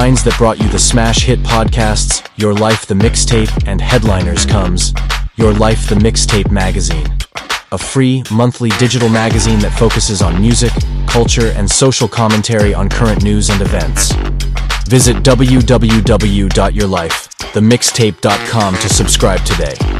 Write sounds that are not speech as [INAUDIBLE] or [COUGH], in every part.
Minds that brought you the smash hit podcasts, Your Life the Mixtape, and Headliners comes Your Life the Mixtape Magazine, a free monthly digital magazine that focuses on music, culture, and social commentary on current news and events. Visit www.yourlifethemixtape.com to subscribe today.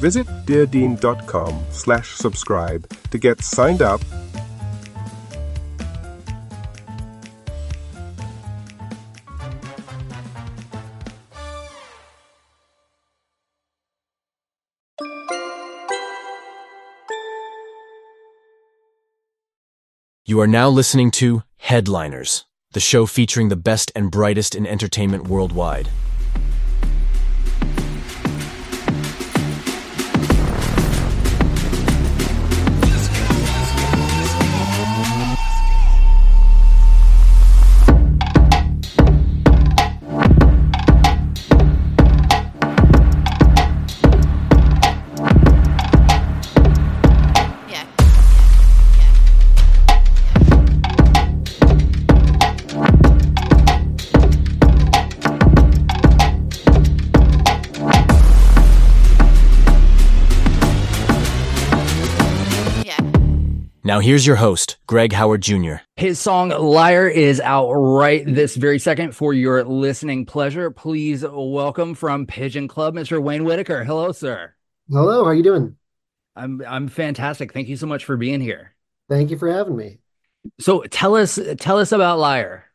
Visit deardean.com slash subscribe to get signed up You are now listening to Headliners, the show featuring the best and brightest in entertainment worldwide. Now here's your host, Greg Howard Jr. His song Liar is out right this very second for your listening pleasure. Please welcome from Pigeon Club, Mr. Wayne Whittaker. Hello, sir. Hello, how are you doing? I'm I'm fantastic. Thank you so much for being here. Thank you for having me. So tell us tell us about Liar.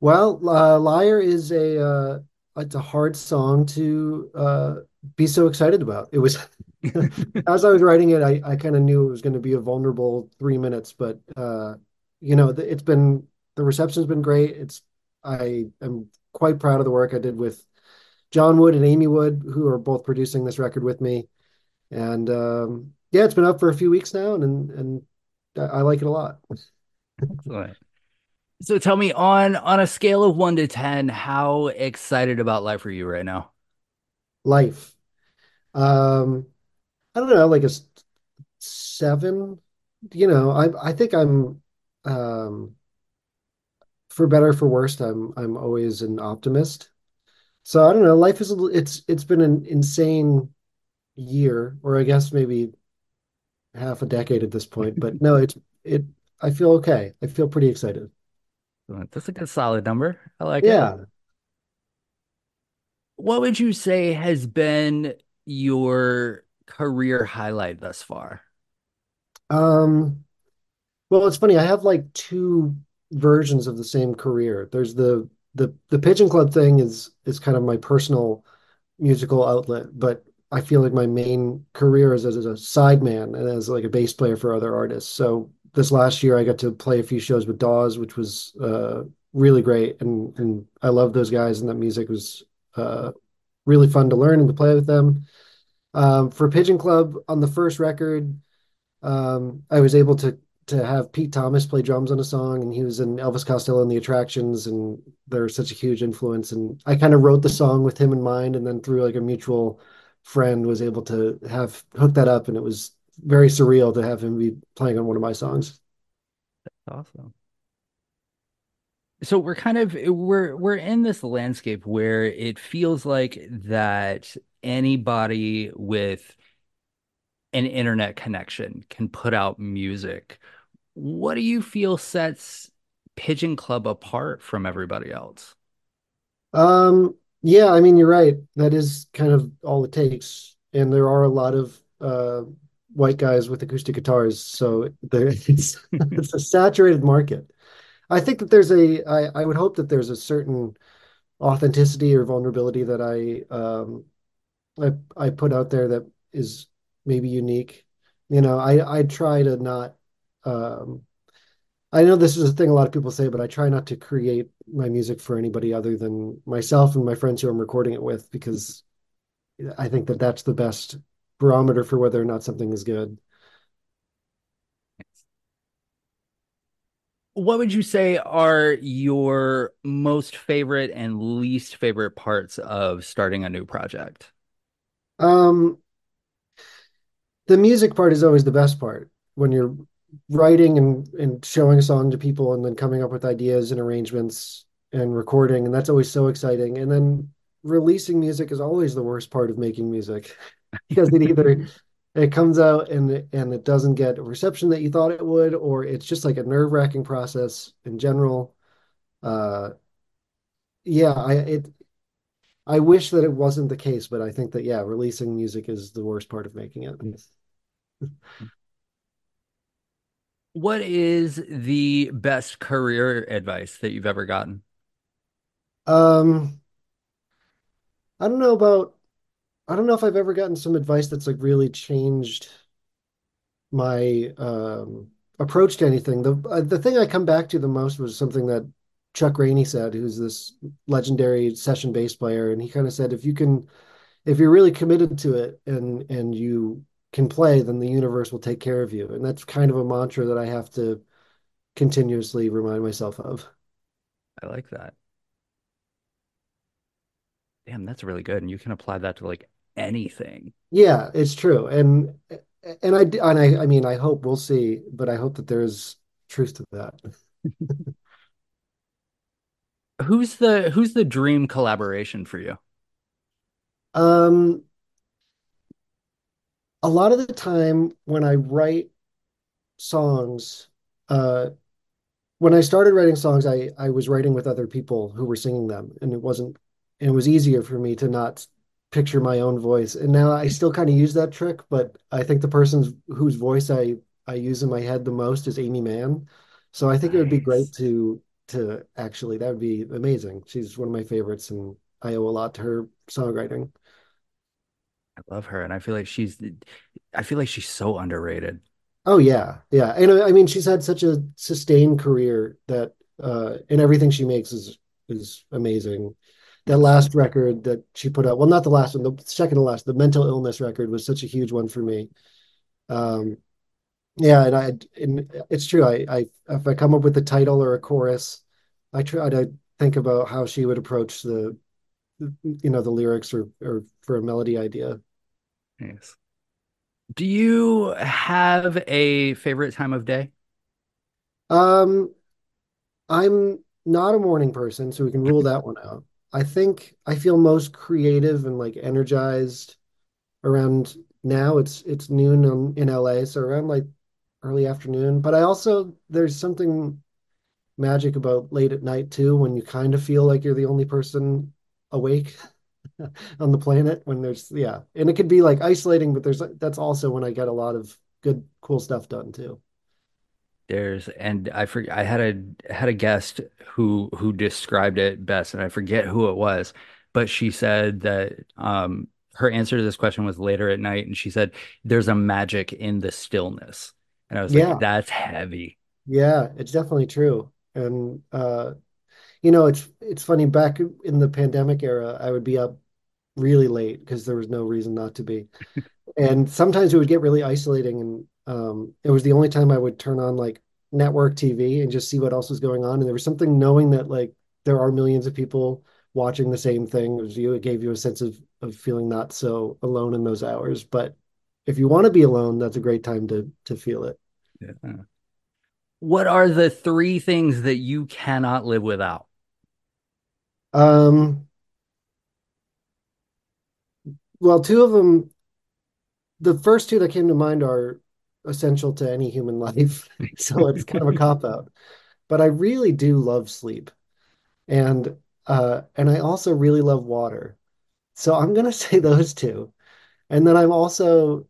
Well, uh, Liar is a uh, it's a hard song to uh, be so excited about. It was [LAUGHS] as I was writing it, I, I kind of knew it was going to be a vulnerable three minutes, but uh, you know, the, it's been the reception's been great. It's I am quite proud of the work I did with John Would and Amy Wood, who are both producing this record with me. And um, yeah, it's been up for a few weeks now, and and I, I like it a lot. Excellent. So tell me on on a scale of one to ten, how excited about life are you right now? Life. Um, I don't know, like a s- seven. You know, I I think I'm um for better or for worse, I'm I'm always an optimist. So I don't know, life is a l- it's it's been an insane year, or I guess maybe half a decade at this point. But no, it's it I feel okay. I feel pretty excited. That's a good solid number. I like it. Yeah. What would you say has been your career highlight thus far? Um, well, it's funny. I have like two versions of the same career. There's the the the Pigeon Club thing is is kind of my personal musical outlet, but I feel like my main career is as, a sideman and as like a bass player for other artists. So this last year I got to play a few shows with Dawes, which was uh, really great, and and I love those guys, and that music was uh, really fun to learn and to play with them. Um, for Pigeon Club on the first record, um, I was able to to have Pete Thomas play drums on a song, and he was in Elvis Costello and the Attractions, and they're such a huge influence. And I kind of wrote the song with him in mind, and then through like a mutual friend was able to have hook that up, and it was very surreal to have him be playing on one of my songs. That's awesome. So we're kind of we're we're in this landscape where it feels like that anybody with an internet connection can put out music. What do you feel sets Pigeon Club apart from everybody else? Um, yeah, I mean, you're right. That is kind of all it takes. And there are a lot of uh, white guys with acoustic guitars, so there [LAUGHS] it's it's a saturated market. I think that there's a I, I would hope that there's a certain authenticity or vulnerability that I um I I put out there that is maybe unique. You know, I I try to not um I know this is a thing a lot of people say, but I try not to create my music for anybody other than myself and my friends who I'm recording it with because I think that that's the best barometer for whether or not something is good. What would you say are your most favorite and least favorite parts of starting a new project? Um, the music part is always the best part when you're writing and and showing a song to people and then coming up with ideas and arrangements and recording and that's always so exciting. And then releasing music is always the worst part of making music [LAUGHS] because it either it comes out and and it doesn't get a reception that you thought it would or it's just like a nerve-wracking process in general. Uh yeah i it i wish that it wasn't the case but i think that yeah releasing music is the worst part of making it What is the best career advice that you've ever gotten? um i don't know about i don't know if i've ever gotten some advice that's like really changed my um, approach to anything. The uh, the thing I come back to the most was something that Chuck Rainey said, who's this legendary session bass player, and he kind of said, if you can, if you're really committed to it and and you can play, then the universe will take care of you. And that's kind of a mantra that I have to continuously remind myself of. I like that. Damn, that's really good. And you can apply that to like anything. Yeah, it's true. And and I and I I mean I hope we'll see, but I hope that there's truth to that. [LAUGHS] Who's the who's the dream collaboration for you? Um, a lot of the time when I write songs, uh, when I started writing songs, I I was writing with other people who were singing them, and it wasn't, and it was easier for me to not picture my own voice. And now I still kind of use that trick, but I think the person whose voice I I use in my head the most is Aimee Mann. So I think it would be great to to actually that would be amazing. She's one of my favorites, and I owe a lot to her songwriting. I love her, and I feel like she's I feel like she's so underrated. Oh yeah, yeah. And I I mean, she's had such a sustained career that uh and everything she makes is is amazing. That last record that she put out, well, not the last one, the second to last, the mental illness record was such a huge one for me. Um yeah, and I and it's true. I I if I come up with a title or a chorus, I try to think about how she would approach the you know the lyrics or or for a melody idea. Yes. Do you have a favorite time of day? Um I'm not a morning person, so we can rule that one out. I think I feel most creative and like energized around now. It's it's noon in, in LA, so around like early afternoon. But I also there's something magic about late at night too, when you kind of feel like you're the only person awake [LAUGHS] on the planet. When there's yeah, and it could be like isolating, but there's that's also when I get a lot of good cool stuff done too. There's and I forget I had a had a guest who who described it best, and I forget who it was, but she said that um her answer to this question was later at night, and she said, "There's a magic in the stillness," and I was Yeah, like, "That's heavy." yeah, it's definitely true. And uh, you know, it's it's funny, back in the pandemic era, I would be up really late because there was no reason not to be. [LAUGHS] And sometimes it would get really isolating and um, it was the only time I would turn on like network TV and just see what else was going on. And there was something knowing that like there are millions of people watching the same thing as you. It gave you a sense of of feeling not so alone in those hours. But if you want to be alone, that's a great time to to feel it. Yeah. What are the three things that you cannot live without? Um, well, two of them, the first two that came to mind are essential to any human [LAUGHS] life. So it's kind of a cop out. But I really do love sleep. And uh and I also really love water. So I'm gonna [LAUGHS] say those two. And then I'm also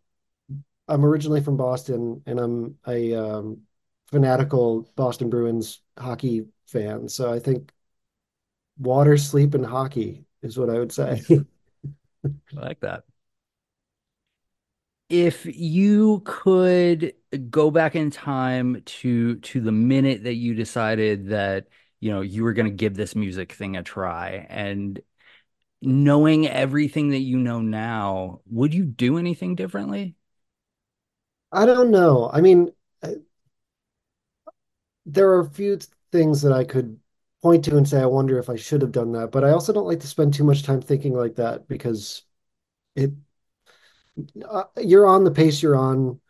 I'm originally from Boston and I'm a um fanatical Boston Bruins hockey fan. So I think water, sleep, and hockey is what I would say. [LAUGHS] I like that. If you could go back in time to to the minute that you decided that, you know, you were going to give this music thing a try and knowing everything that you know now, would you do anything differently? I don't know. I mean, uh, there are a few things that I could point to and say, I wonder if I should have done that. But I also don't like to spend too much time thinking like that because it uh, you're on the pace you're on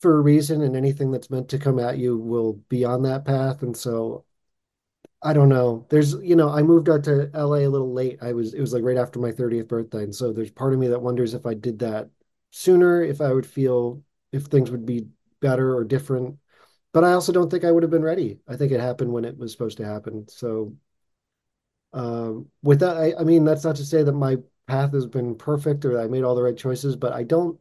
for a reason, and anything that's meant to come at you will be on that path. And so I don't know. There's, you know, I moved out to LA a little late. I was, it was like right after my 30th birthday. And so there's part of me that wonders if I did that sooner, if I would feel, if things would be better or different. But I also don't think I would have been ready. I think it happened when it was supposed to happen. So, um, with that, I, I mean, that's not to say that my path has been perfect or I made all the right choices, but I don't,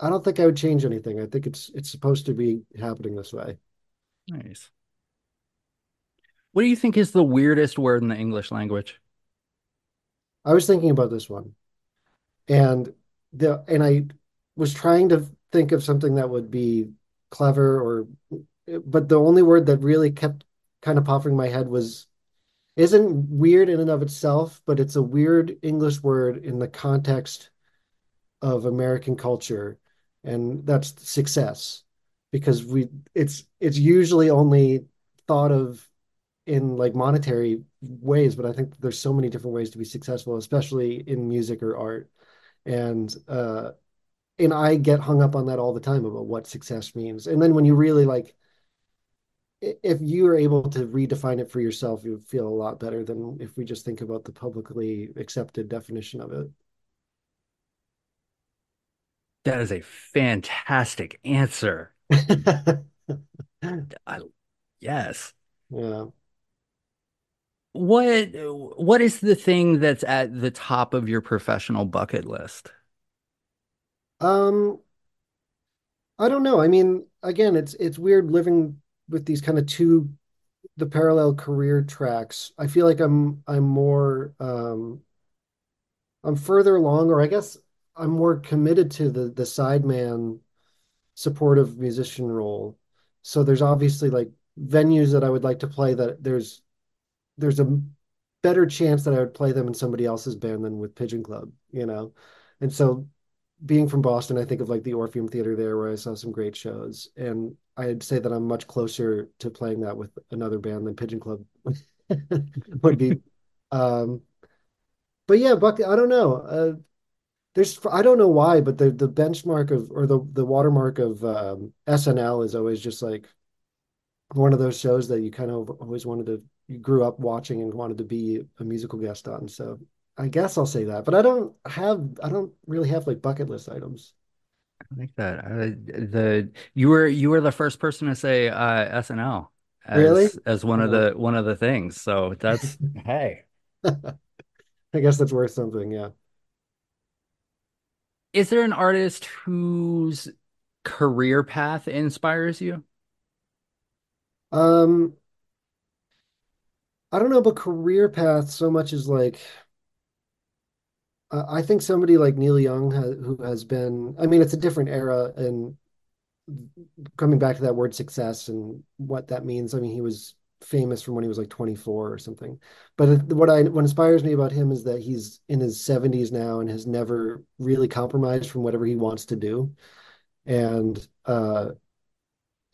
I don't think I would change anything. I think it's, it's supposed to be happening this way. Nice. What do you think is the weirdest word in the English language? I was thinking about this one. and the and I was trying to think of something that would be clever or but the only word that really kept kind of popping in my head was isn't weird in and of itself, but it's a weird English word in the context of American culture, and that's success. Because we it's it's usually only thought of in like monetary ways, but I think there's so many different ways to be successful, especially in music or art. And uh and I get hung up on that all the time about what success means. And then when you really like if you are able to redefine it for yourself, you feel a lot better than if we just think about the publicly accepted definition of it. That is a fantastic answer. [LAUGHS] I, yes. Yeah. What what is the thing that's at the top of your professional bucket list? Um, I don't know. I mean, again, it's it's weird living with these kind of two the parallel career tracks. I feel like I'm I'm more um I'm further along, or I guess I'm more committed to the the sideman supportive musician role. So there's obviously like venues that I would like to play that there's there's a better chance that I would play them in somebody else's band than with Pigeon Club, you know? And so being from Boston, I think of like the Orpheum Theater there where I saw some great shows. And I'd say that I'm much closer to playing that with another band than Pigeon Club [LAUGHS] would be. Um, but yeah, Buck, I don't know. Uh, there's I don't know why, but the the benchmark of or the the watermark of um, SNL is always just like one of those shows that you kind of always wanted to you grew up watching and wanted to be a musical guest on. So I guess I'll say that, but I don't have I don't really have like bucket list items. I like that. Uh, the you were you were the first person to say uh, SNL Really? as as one of Uh, the one of the things. So that's [LAUGHS] hey. I guess that's worth something, yeah. Is there an artist whose career path inspires you? Um, I don't know about career path so much as like uh, I think somebody like Neil Young who has been, I mean, it's a different era and coming back to that word success and what that means. I mean, he was famous from when he was like 24 or something. But what I what inspires me about him is that he's in his 70s now and has never really compromised from whatever he wants to do. And uh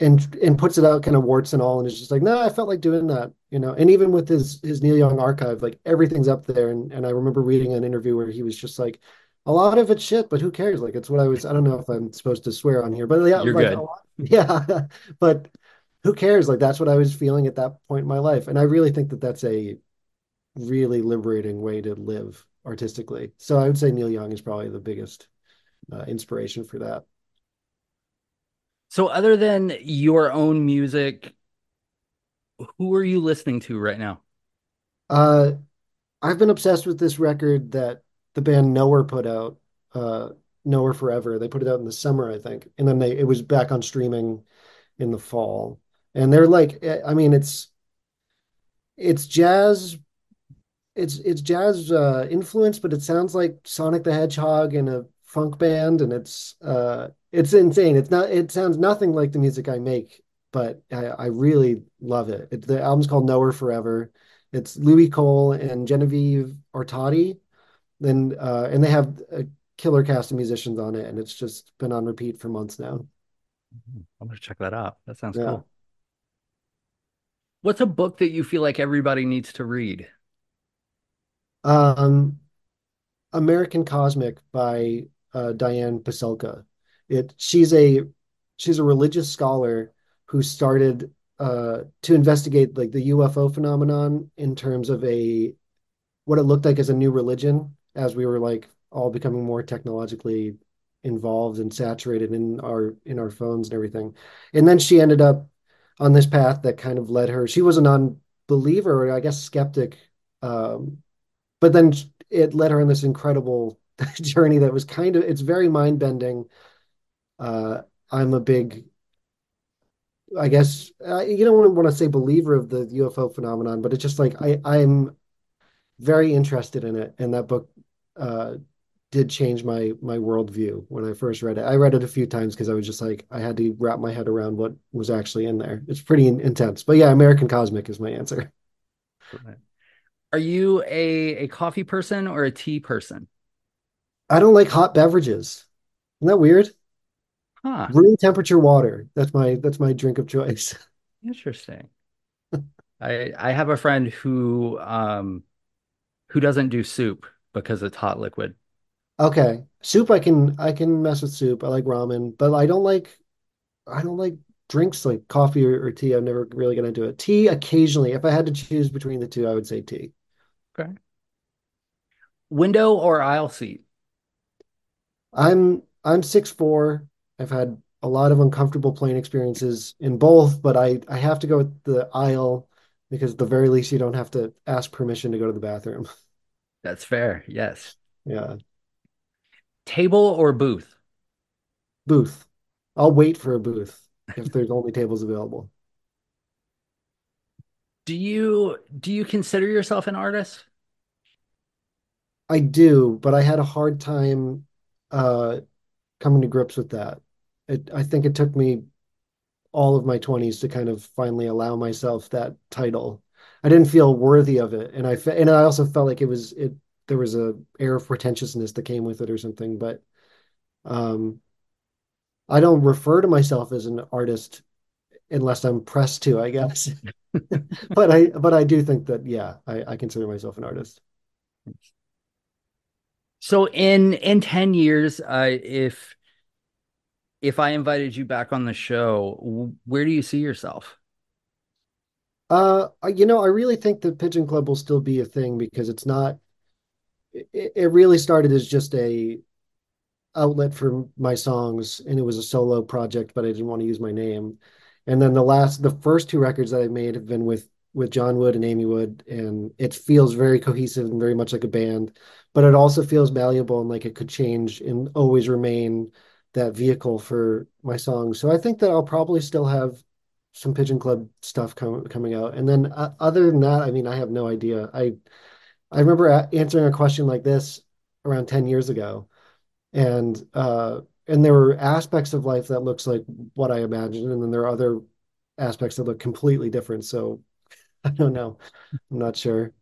and and puts it out kind of warts and all and it's just like, no, I felt like doing that, you know. And even with his his Neil Young archive, like everything's up there. And and I remember reading an interview where he was just like a lot of it's shit, but who cares? Like it's what I was. I don't know if I'm supposed to swear on here, but yeah, You're like good. lot, [LAUGHS] yeah, but who cares? Like that's what I was feeling at that point in my life, and I really think that that's a really liberating way to live artistically. So I would say Neil Young is probably the biggest uh, inspiration for that. So, other than your own music, who are you listening to right now? Uh, I've been obsessed with this record that the band Knower put out, uh, Knower Forever. They put it out in the summer, I think, and then they it was back on streaming in the fall. And they're like, I mean, it's it's jazz, it's it's jazz uh, influence, but it sounds like Sonic the Hedgehog and a funk band, and it's uh, it's insane. It's not, it sounds nothing like the music I make, but I, I really love it. it. The album's called Knower Forever. It's Louis Cole and Genevieve Artadi then uh, and they have a killer cast of musicians on it, and it's just been on repeat for months now. I'm gonna check that out. That sounds Yeah. cool. What's a book that you feel like everybody needs to read? Um, American Cosmic by uh, Diane Pasulka. It she's a she's a religious scholar who started uh, to investigate like the UFO phenomenon in terms of a what it looked like as a new religion as we were like all becoming more technologically involved and saturated in our in our phones and everything. And then she ended up on this path that kind of led her. She was a non-believer, I guess skeptic, um, but then it led her on this incredible [LAUGHS] journey that was kind of it's very mind-bending. Uh, I'm a big I guess uh, you don't want to say believer of the UFO phenomenon, but it's just like I I'm very interested in it, and that book uh, did change my my worldview when I first read it. I read it a few times because I was just like I had to wrap my head around what was actually in there. It's pretty in- intense, but yeah, American Cosmic is my answer. Are you a a coffee person or a tea person? I don't like hot beverages. Isn't that weird? Huh, Room temperature water. That's my that's my drink of choice. [LAUGHS] interesting. I I have a friend who um who doesn't do soup because it's hot liquid. Okay, soup I can I can mess with soup. I like ramen, but I don't like I don't like drinks like coffee or, or tea. I'm never really gonna do it. Tea occasionally. If I had to choose between the two, I would say tea. Okay. Window or aisle seat? I'm I'm six four. I've had a lot of uncomfortable plane experiences in both, but I I have to go with the aisle because at the very least you don't have to ask permission to go to the bathroom. [LAUGHS] That's fair. Yes. Yeah. Table or booth? Booth. I'll wait for a booth if there's only tables available. Do you do you consider yourself an artist? I do, but I had a hard time uh coming to grips with that. It, I think it took me all of my 20s to kind of finally allow myself that title. I didn't feel worthy of it, and I fe and I also felt like it was it there was a air of pretentiousness that came with it or something. But um, I don't refer to myself as an artist unless I'm pressed to, I guess. [LAUGHS] But I but I do think that yeah, I, I consider myself an artist. So in in 10 years, uh, if if I invited you back on the show, where do you see yourself? Uh, you know, I really think the Pigeon Club will still be a thing because it's not. It, it really started as just a outlet for my songs, and it was a solo project, but I didn't want to use my name. And then the last, the first two records that I made have been with with John Would and Amy Wood, and it feels very cohesive and very much like a band, but it also feels malleable and like it could change and always remain that vehicle for my songs. So I think that I'll probably still have some Pigeon Club stuff com coming out. And then uh, other than that, I mean, I have no idea. I I remember answering a question like this around 10 years ago. And uh, and there were aspects of life that looks like what I imagined, and then there are other aspects that look completely different. So [LAUGHS] I don't know. I'm not sure.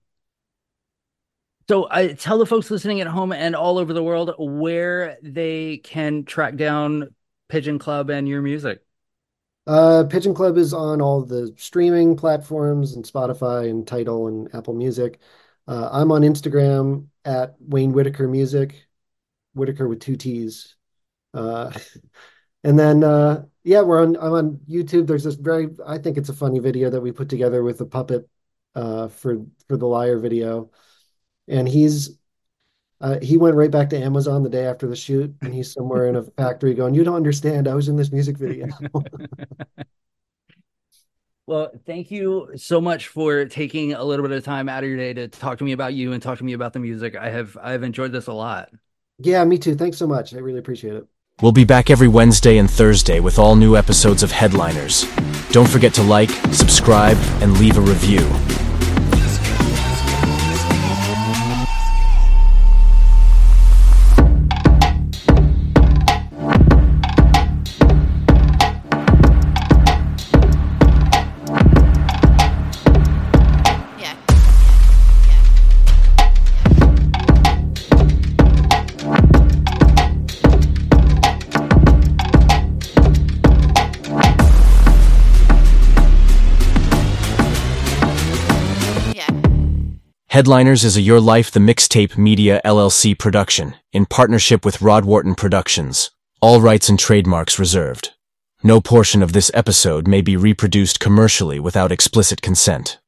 So I tell the folks listening at home and all over the world where they can track down Pigeon Club and your music. Uh, Pigeon Club is on all the streaming platforms and Spotify and Tidal and Apple Music. Uh, I'm on Instagram at Wayne Whittaker Music, Whittaker with two T's. Uh, [LAUGHS] and then uh, yeah, we're on. I'm on YouTube. There's this very, I think it's a funny video that we put together with a puppet uh, for for the liar video, and he's uh, he went right back to Amazon the day after the shoot, and he's somewhere in a factory going, "You don't understand. I was in this music video." [LAUGHS] Well, thank you so much for taking a little bit of time out of your day to talk to me about you and talk to me about the music. I have I've enjoyed this a lot. yeah, me too. Thanks so much. I really appreciate it. We'll be back every Wednesday and Thursday with all new episodes of Headliners. Don't forget to like, subscribe, and leave a review. Headliners is a Your Life the Mixtape Media LLC production in partnership with Rod Wharton Productions. All rights and trademarks reserved. No portion of this episode may be reproduced commercially without explicit consent.